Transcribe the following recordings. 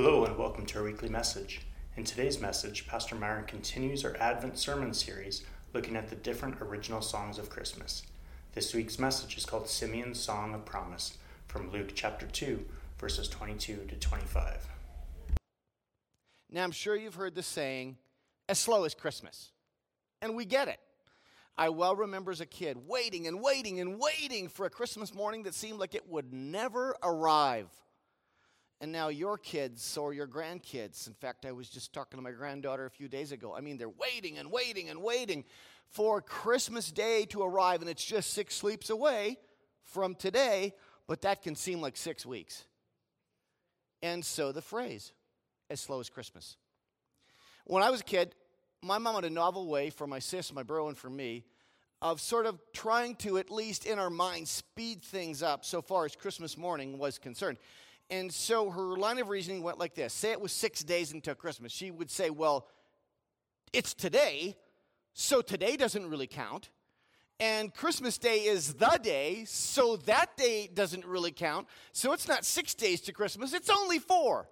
Hello, and welcome to our weekly message. In today's message, Pastor Myron continues our Advent sermon series looking at the different original songs of Christmas. This week's message is called Simeon's Song of Promise from Luke chapter 2, verses 22 to 25. Now, I'm sure you've heard the saying, as slow as Christmas. And we get it. I well remember as a kid waiting and waiting and waiting for a Christmas morning that seemed like it would never arrive. And now your kids or your grandkids, in fact, I was just talking to my granddaughter a few days ago. I mean, they're waiting and waiting and waiting for Christmas Day to arrive, and it's just six sleeps away from today, but that can seem like six weeks. And so the phrase, as slow as Christmas. When I was a kid, my mom had a novel way for my sis, my bro, and for me of sort of trying to, at least in our minds, speed things up so far as Christmas morning was concerned. And so her line of reasoning went like this say it was six days until Christmas. She would say, Well, it's today, so today doesn't really count. And Christmas Day is the day, so that day doesn't really count. So it's not six days to Christmas, it's only four.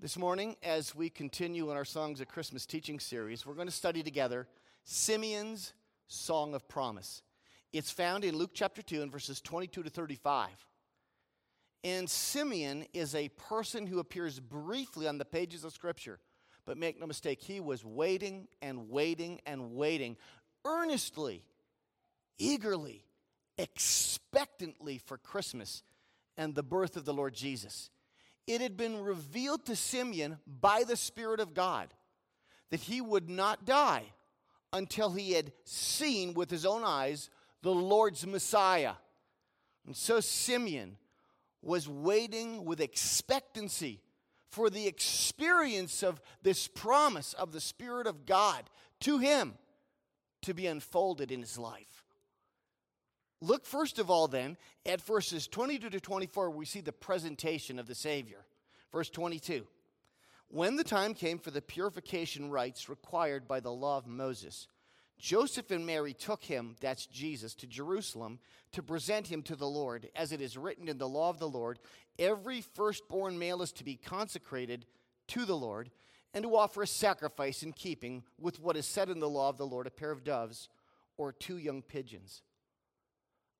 This morning, as we continue in our Songs of Christmas teaching series, we're going to study together Simeon's Song of Promise. It's found in Luke chapter 2 and verses 22 to 35. And Simeon is a person who appears briefly on the pages of Scripture. But make no mistake, he was waiting and waiting and waiting earnestly, eagerly, expectantly for Christmas and the birth of the Lord Jesus it had been revealed to Simeon by the Spirit of God that he would not die until he had seen with his own eyes the Lord's Messiah. And so Simeon was waiting with expectancy for the experience of this promise of the Spirit of God to him to be unfolded in his life. Look first of all, then, at verses 22 to 24, we see the presentation of the Savior. Verse 22 When the time came for the purification rites required by the law of Moses, Joseph and Mary took him, that's Jesus, to Jerusalem to present him to the Lord. As it is written in the law of the Lord, every firstborn male is to be consecrated to the Lord and to offer a sacrifice in keeping with what is said in the law of the Lord a pair of doves or two young pigeons.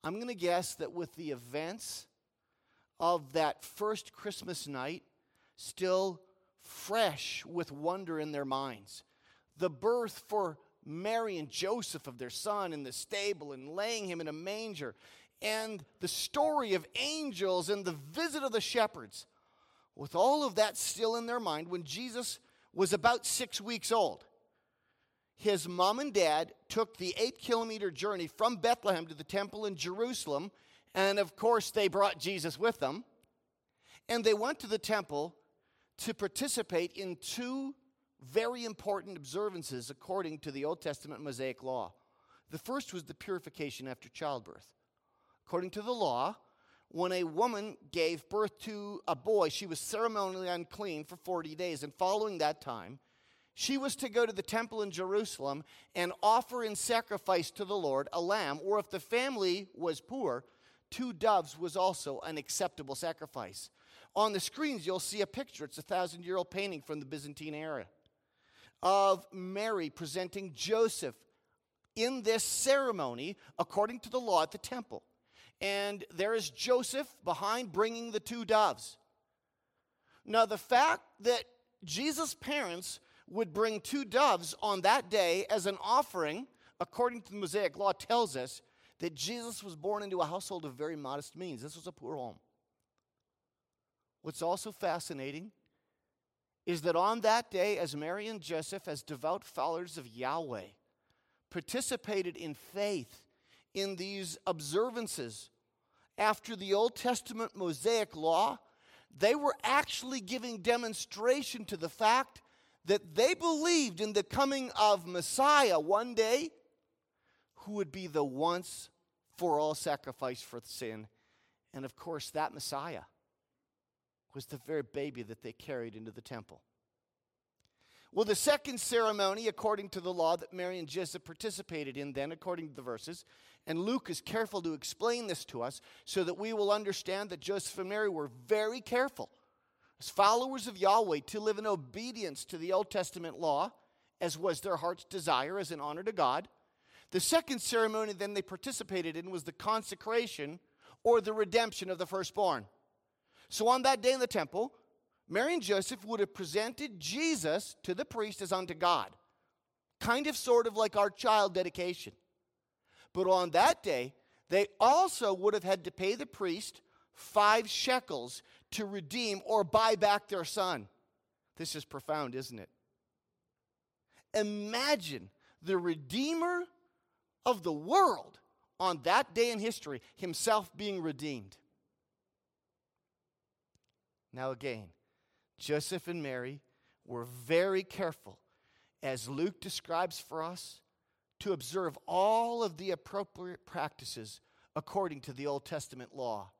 I'm going to guess that with the events of that first Christmas night still fresh with wonder in their minds, the birth for Mary and Joseph of their son in the stable and laying him in a manger, and the story of angels and the visit of the shepherds, with all of that still in their mind when Jesus was about six weeks old his mom and dad took the eight kilometer journey from Bethlehem to the temple in Jerusalem. And of course, they brought Jesus with them. And they went to the temple to participate in two very important observances according to the Old Testament Mosaic law. The first was the purification after childbirth. According to the law, when a woman gave birth to a boy, she was ceremonially unclean for 40 days. And following that time, she was to go to the temple in Jerusalem and offer in sacrifice to the Lord a lamb, or if the family was poor, two doves was also an acceptable sacrifice. On the screens, you'll see a picture. It's a thousand year old painting from the Byzantine era of Mary presenting Joseph in this ceremony according to the law at the temple. And there is Joseph behind bringing the two doves. Now, the fact that Jesus' parents would bring two doves on that day as an offering, according to the Mosaic law, tells us that Jesus was born into a household of very modest means. This was a poor home. What's also fascinating is that on that day, as Mary and Joseph, as devout followers of Yahweh, participated in faith in these observances after the Old Testament Mosaic law, they were actually giving demonstration to the fact that they believed in the coming of Messiah one day who would be the once for all sacrifice for sin. And of course, that Messiah was the very baby that they carried into the temple. Well, the second ceremony, according to the law that Mary and Joseph participated in, then, according to the verses, And Luke is careful to explain this to us so that we will understand that Joseph and Mary were very careful as followers of Yahweh to live in obedience to the Old Testament law, as was their heart's desire as an honor to God. The second ceremony then they participated in was the consecration or the redemption of the firstborn. So on that day in the temple, Mary and Joseph would have presented Jesus to the priest as unto God, kind of sort of like our child dedication. But on that day, they also would have had to pay the priest five shekels to redeem or buy back their son. This is profound, isn't it? Imagine the Redeemer of the world on that day in history, himself being redeemed. Now, again, Joseph and Mary were very careful, as Luke describes for us, to observe all of the appropriate practices according to the Old Testament law.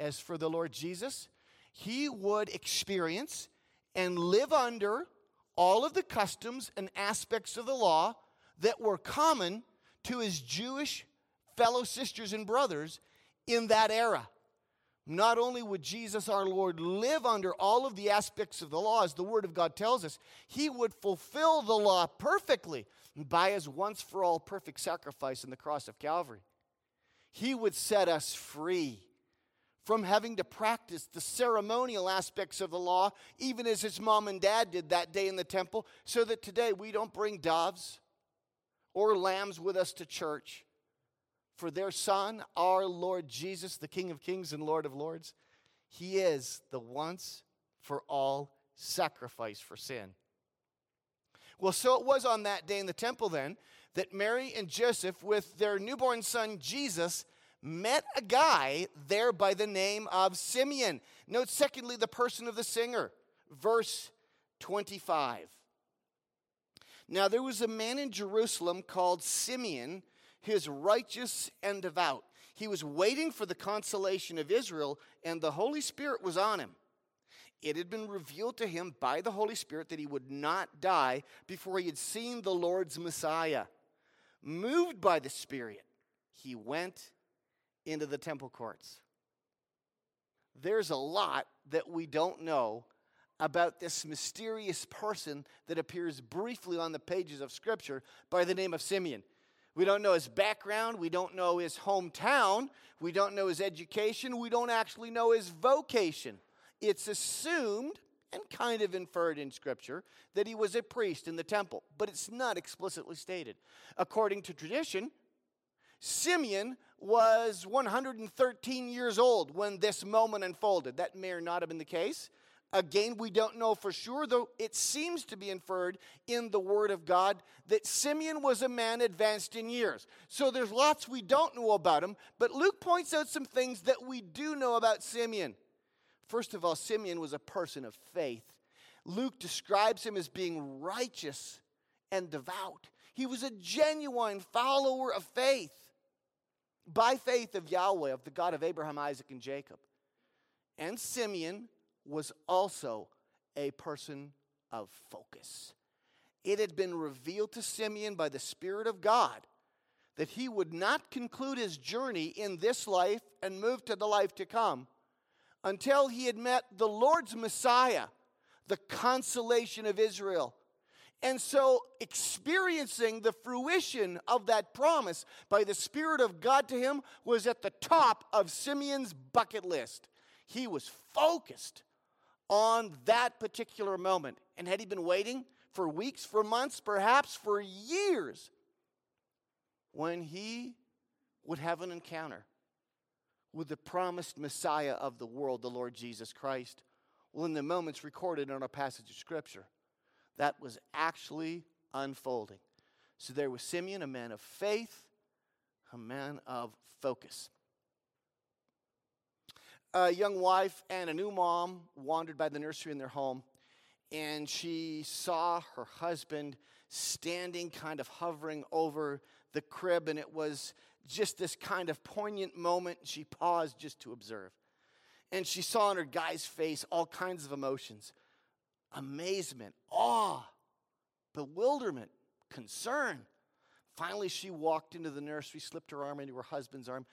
As for the Lord Jesus, he would experience and live under all of the customs and aspects of the law that were common to his Jewish fellow sisters and brothers in that era. Not only would Jesus our Lord live under all of the aspects of the law, as the Word of God tells us, he would fulfill the law perfectly by his once for all perfect sacrifice in the cross of Calvary. He would set us free from having to practice the ceremonial aspects of the law, even as his mom and dad did that day in the temple, so that today we don't bring doves or lambs with us to church for their Son, our Lord Jesus, the King of Kings and Lord of Lords. He is the once for all sacrifice for sin. Well, so it was on that day in the temple then that Mary and Joseph, with their newborn son Jesus, met a guy there by the name of Simeon. Note, secondly, the person of the singer. Verse 25. Now, there was a man in Jerusalem called Simeon his righteous and devout. He was waiting for the consolation of Israel, and the Holy Spirit was on him. It had been revealed to him by the Holy Spirit that he would not die before he had seen the Lord's Messiah. Moved by the Spirit, he went into the temple courts. There's a lot that we don't know about this mysterious person that appears briefly on the pages of Scripture by the name of Simeon. We don't know his background. We don't know his hometown. We don't know his education. We don't actually know his vocation. It's assumed and kind of inferred in Scripture that he was a priest in the temple, but it's not explicitly stated. According to tradition, Simeon was 113 years old when this moment unfolded. That may or not have been the case. Again, we don't know for sure, though it seems to be inferred in the Word of God that Simeon was a man advanced in years. So there's lots we don't know about him, but Luke points out some things that we do know about Simeon. First of all, Simeon was a person of faith. Luke describes him as being righteous and devout. He was a genuine follower of faith, by faith of Yahweh, of the God of Abraham, Isaac, and Jacob. And Simeon was also a person of focus. It had been revealed to Simeon by the Spirit of God that he would not conclude his journey in this life and move to the life to come until he had met the Lord's Messiah, the consolation of Israel. And so, experiencing the fruition of that promise by the Spirit of God to him was at the top of Simeon's bucket list. He was focused on that particular moment. And had he been waiting for weeks, for months, perhaps for years, when he would have an encounter with the promised Messiah of the world, the Lord Jesus Christ? Well, in the moments recorded in our passage of Scripture, that was actually unfolding. So there was Simeon, a man of faith, a man of focus a young wife and a new mom wandered by the nursery in their home, and she saw her husband standing, kind of hovering over the crib, and it was just this kind of poignant moment. She paused just to observe. And she saw on her guy's face all kinds of emotions amazement, awe, bewilderment, concern, Finally, she walked into the nursery, slipped her arm into her husband's arm,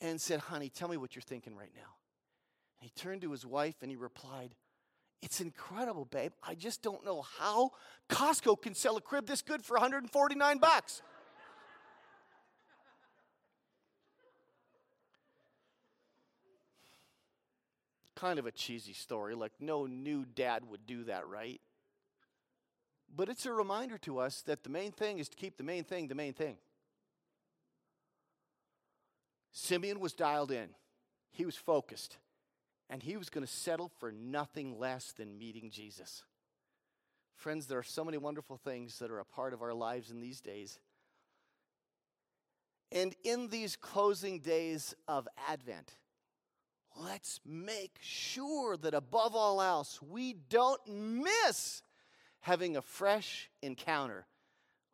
and said, Honey, tell me what you're thinking right now. He turned to his wife and he replied, It's incredible, babe. I just don't know how Costco can sell a crib this good for 149 bucks. kind of a cheesy story, like no new dad would do that, right? But it's a reminder to us that the main thing is to keep the main thing the main thing. Simeon was dialed in, he was focused, and he was going to settle for nothing less than meeting Jesus. Friends, there are so many wonderful things that are a part of our lives in these days. And in these closing days of Advent, let's make sure that above all else, we don't miss having a fresh encounter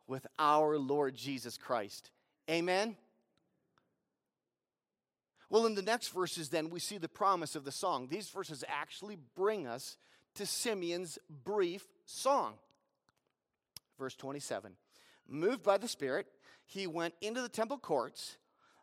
with our Lord Jesus Christ. Amen? Well, in the next verses, then, we see the promise of the song. These verses actually bring us to Simeon's brief song. Verse 27 Moved by the Spirit, he went into the temple courts.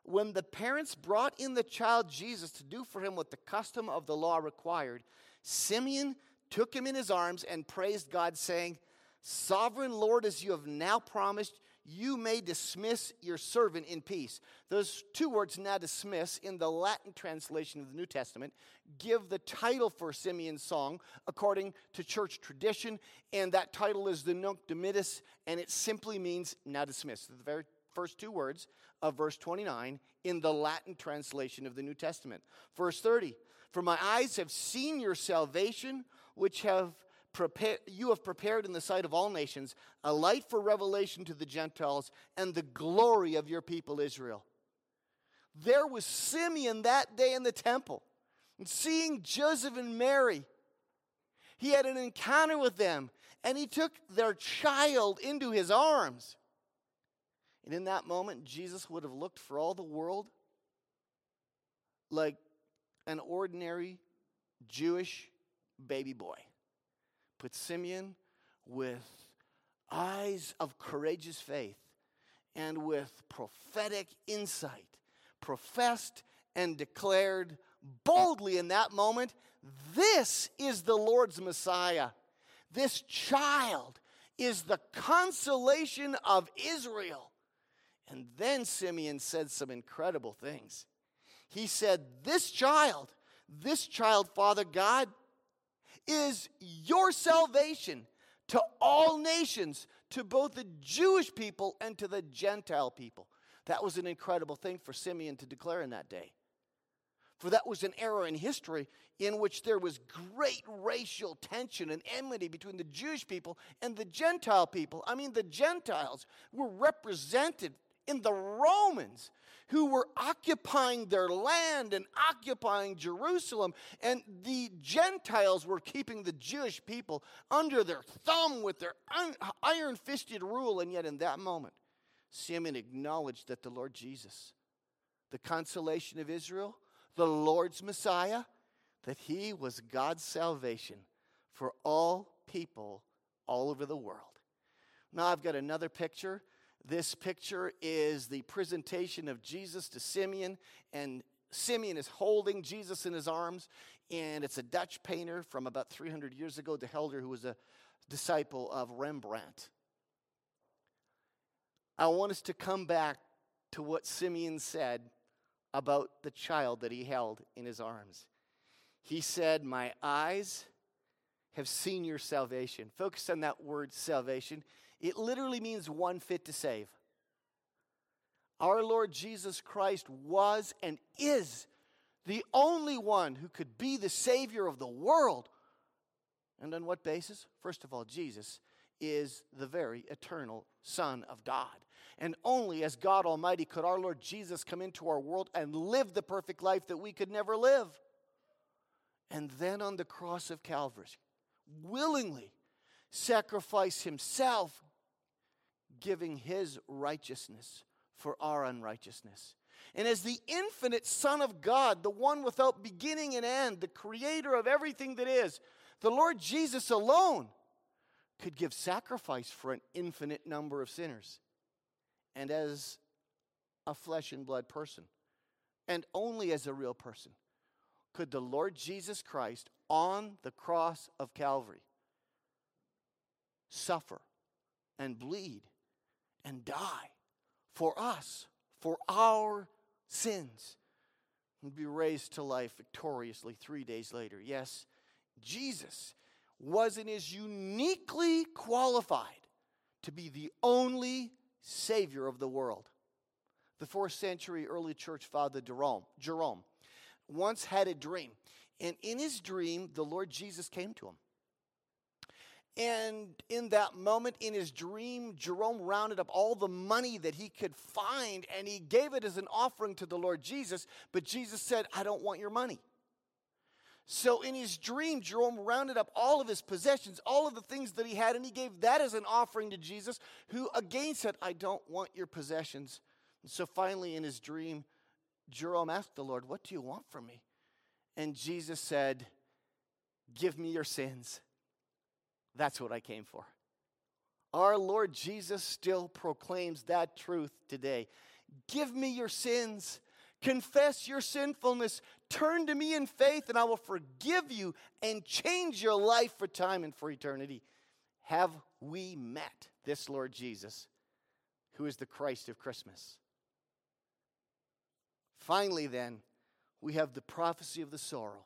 When the parents brought in the child Jesus to do for him what the custom of the law required, Simeon took him in his arms and praised God, saying, Sovereign Lord, as you have now promised, you may dismiss your servant in peace. Those two words, now dismiss, in the Latin translation of the New Testament, give the title for Simeon's song according to church tradition, and that title is the Nunc Dimittis, and it simply means now dismiss. The very first two words of verse 29 in the Latin translation of the New Testament. Verse 30 For my eyes have seen your salvation, which have you have prepared in the sight of all nations a light for revelation to the Gentiles and the glory of your people Israel. There was Simeon that day in the temple, and seeing Joseph and Mary, he had an encounter with them, and he took their child into his arms. And in that moment, Jesus would have looked for all the world like an ordinary Jewish baby boy. But Simeon, with eyes of courageous faith and with prophetic insight, professed and declared boldly in that moment this is the Lord's Messiah. This child is the consolation of Israel. And then Simeon said some incredible things. He said, This child, this child, Father God, is your salvation to all nations, to both the Jewish people and to the Gentile people. That was an incredible thing for Simeon to declare in that day. For that was an era in history in which there was great racial tension and enmity between the Jewish people and the Gentile people. I mean, the Gentiles were represented in the Romans who were occupying their land and occupying Jerusalem. And the Gentiles were keeping the Jewish people under their thumb with their iron fisted rule. And yet, in that moment, Simeon acknowledged that the Lord Jesus, the consolation of Israel, the Lord's Messiah, that he was God's salvation for all people all over the world. Now, I've got another picture this picture is the presentation of Jesus to Simeon, and Simeon is holding Jesus in his arms, and it's a Dutch painter from about 300 years ago, De Gelder, who was a disciple of Rembrandt. I want us to come back to what Simeon said about the child that he held in his arms. He said, My eyes have seen your salvation. Focus on that word salvation. It literally means one fit to save. Our Lord Jesus Christ was and is the only one who could be the Savior of the world. And on what basis? First of all, Jesus is the very eternal Son of God. And only as God Almighty could our Lord Jesus come into our world and live the perfect life that we could never live. And then on the cross of Calvary, willingly sacrifice himself, giving his righteousness for our unrighteousness. And as the infinite Son of God, the one without beginning and end, the creator of everything that is, the Lord Jesus alone could give sacrifice for an infinite number of sinners. and as a flesh and blood person, and only as a real person, could the Lord Jesus Christ on the cross of Calvary suffer and bleed and die for us, for our sins, and be raised to life victoriously three days later. Yes, Jesus was and is uniquely qualified to be the only Savior of the world. The fourth century early church father Jerome, Jerome once had a dream. And in his dream, the Lord Jesus came to him. And in that moment in his dream, Jerome rounded up all the money that he could find and he gave it as an offering to the Lord Jesus. But Jesus said, I don't want your money. So in his dream, Jerome rounded up all of his possessions, all of the things that he had, and he gave that as an offering to Jesus, who again said, I don't want your possessions. And so finally, in his dream, Jerome asked the Lord, What do you want from me? And Jesus said, Give me your sins. That's what I came for. Our Lord Jesus still proclaims that truth today. Give me your sins. Confess your sinfulness. Turn to me in faith, and I will forgive you and change your life for time and for eternity. Have we met this Lord Jesus, who is the Christ of Christmas? Finally, then, we have the prophecy of the sorrow.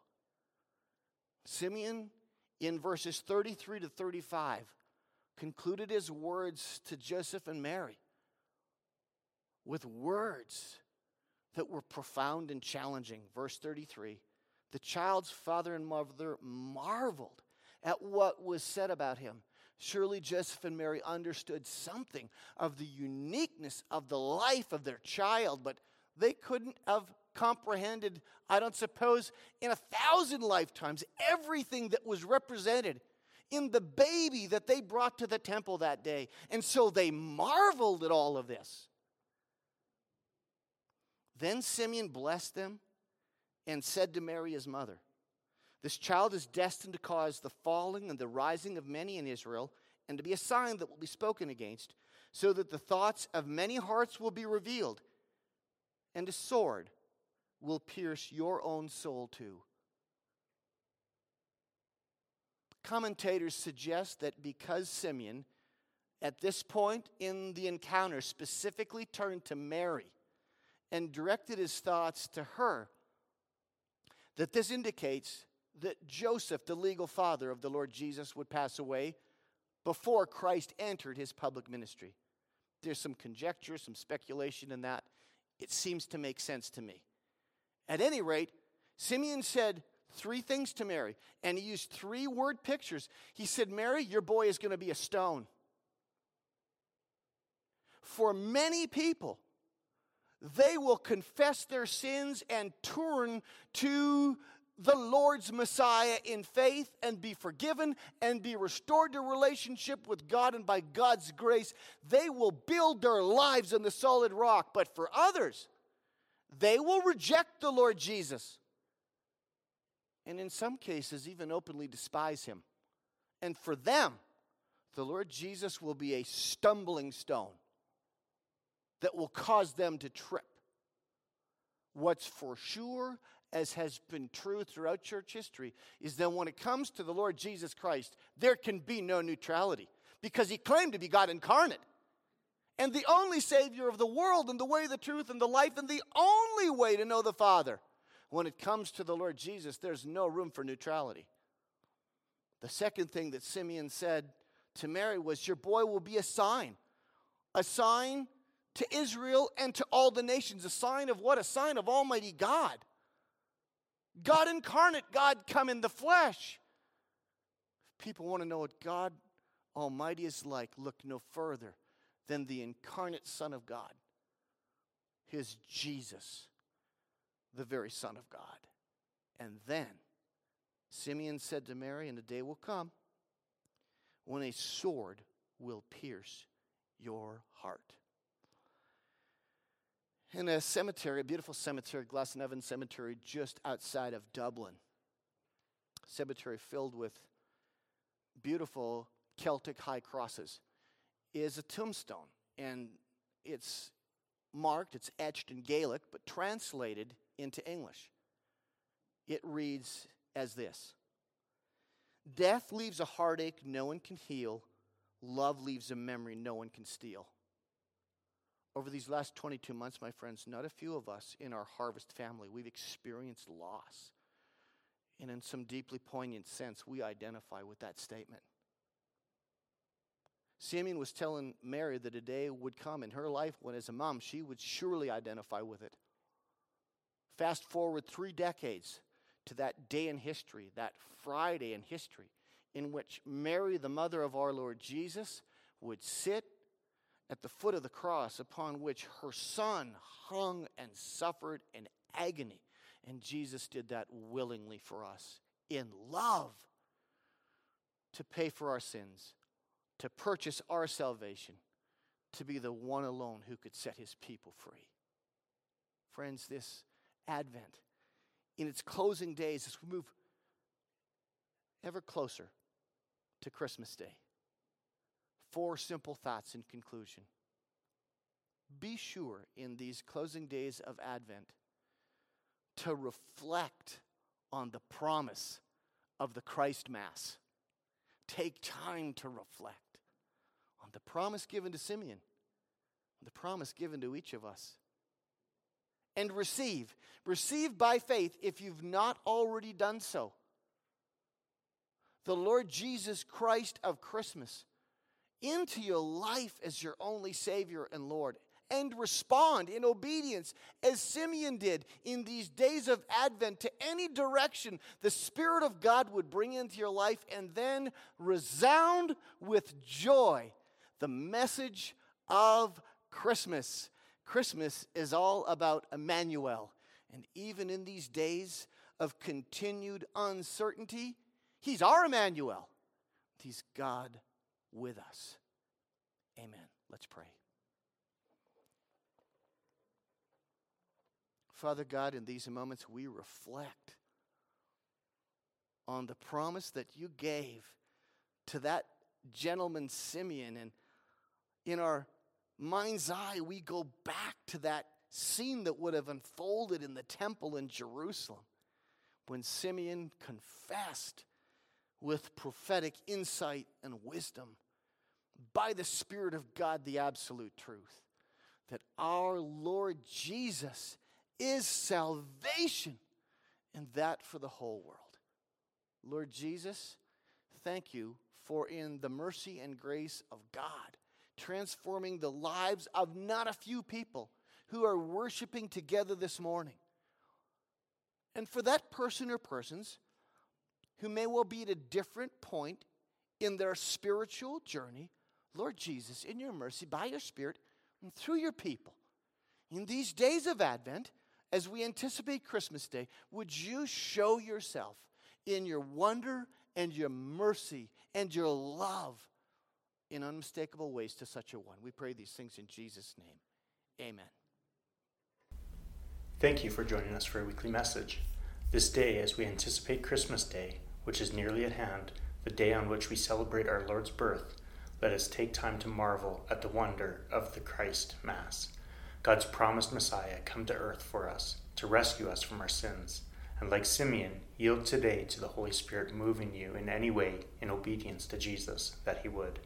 Simeon in verses 33 to 35 concluded his words to Joseph and Mary with words that were profound and challenging. Verse 33 The child's father and mother marveled at what was said about him. Surely Joseph and Mary understood something of the uniqueness of the life of their child, but they couldn't have comprehended, I don't suppose, in a thousand lifetimes, everything that was represented in the baby that they brought to the temple that day. And so they marveled at all of this. Then Simeon blessed them and said to Mary, his mother, This child is destined to cause the falling and the rising of many in Israel, and to be a sign that will be spoken against, so that the thoughts of many hearts will be revealed, and a sword will pierce your own soul too. Commentators suggest that because Simeon, at this point in the encounter, specifically turned to Mary and directed his thoughts to her, that this indicates that Joseph, the legal father of the Lord Jesus, would pass away before Christ entered his public ministry. There's some conjecture, some speculation in that. It seems to make sense to me. At any rate, Simeon said three things to Mary, and he used three word pictures. He said, Mary, your boy is going to be a stone. For many people, they will confess their sins and turn to the Lord's Messiah in faith and be forgiven and be restored to relationship with God. And by God's grace, they will build their lives on the solid rock. But for others, they will reject the Lord Jesus. And in some cases, even openly despise him. And for them, the Lord Jesus will be a stumbling stone that will cause them to trip. What's for sure, as has been true throughout church history, is that when it comes to the Lord Jesus Christ, there can be no neutrality because he claimed to be God incarnate and the only Savior of the world, and the way, the truth, and the life, and the only way to know the Father. When it comes to the Lord Jesus, there's no room for neutrality. The second thing that Simeon said to Mary was, Your boy will be a sign. A sign to Israel and to all the nations. A sign of what? A sign of Almighty God. God incarnate, God come in the flesh. If people want to know what God Almighty is like, look no further than the incarnate Son of God, his Jesus, the very Son of God. And then Simeon said to Mary, And a day will come when a sword will pierce your heart. In a cemetery, a beautiful cemetery, Glasnevin Cemetery, just outside of Dublin, cemetery filled with beautiful Celtic high crosses is a tombstone. And it's marked, it's etched in Gaelic, but translated into English. It reads as this Death leaves a heartache no one can heal, love leaves a memory no one can steal. Over these last 22 months, my friends, not a few of us in our harvest family, we've experienced loss. And in some deeply poignant sense, we identify with that statement. Simeon was telling Mary that a day would come in her life when, as a mom, she would surely identify with it. Fast forward three decades to that day in history, that Friday in history, in which Mary, the mother of our Lord Jesus, would sit at the foot of the cross upon which her son hung and suffered in agony. And Jesus did that willingly for us in love to pay for our sins, to purchase our salvation, to be the one alone who could set his people free. Friends, this Advent, in its closing days, as we move ever closer to Christmas Day, four simple thoughts in conclusion. Be sure in these closing days of Advent to reflect on the promise of the Christ Mass. Take time to reflect on the promise given to Simeon, the promise given to each of us. And receive. Receive by faith if you've not already done so. The Lord Jesus Christ of Christmas into your life as your only Savior and Lord and respond in obedience as Simeon did in these days of Advent to any direction the Spirit of God would bring into your life and then resound with joy the message of Christmas. Christmas is all about Emmanuel. And even in these days of continued uncertainty, He's our Emmanuel. He's God with us. Amen. Let's pray. Father God, in these moments, we reflect on the promise that you gave to that gentleman Simeon. And in our mind's eye, we go back to that scene that would have unfolded in the temple in Jerusalem when Simeon confessed with prophetic insight and wisdom by the Spirit of God the absolute truth that our Lord Jesus is salvation, and that for the whole world. Lord Jesus, thank you for in the mercy and grace of God, transforming the lives of not a few people who are worshiping together this morning. And for that person or persons who may well be at a different point in their spiritual journey, Lord Jesus, in your mercy, by your Spirit, and through your people, in these days of Advent, as we anticipate Christmas Day, would you show yourself in your wonder and your mercy and your love in unmistakable ways to such a one? We pray these things in Jesus' name. Amen. Thank you for joining us for a weekly message. This day, as we anticipate Christmas Day, which is nearly at hand, the day on which we celebrate our Lord's birth, let us take time to marvel at the wonder of the Christ Mass. God's promised Messiah come to earth for us, to rescue us from our sins. And like Simeon, yield today to the Holy Spirit moving you in any way in obedience to Jesus that he would.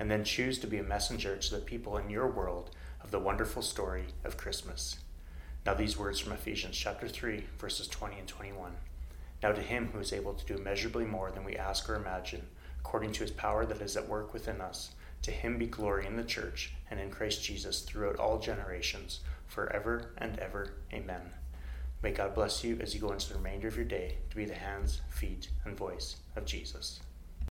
And then choose to be a messenger to the people in your world of the wonderful story of Christmas. Now, these words from Ephesians chapter 3, verses 20 and 21. Now, to him who is able to do immeasurably more than we ask or imagine, according to his power that is at work within us, to him be glory in the church and in Christ Jesus throughout all generations, forever and ever. Amen. May God bless you as you go into the remainder of your day to be the hands, feet, and voice of Jesus.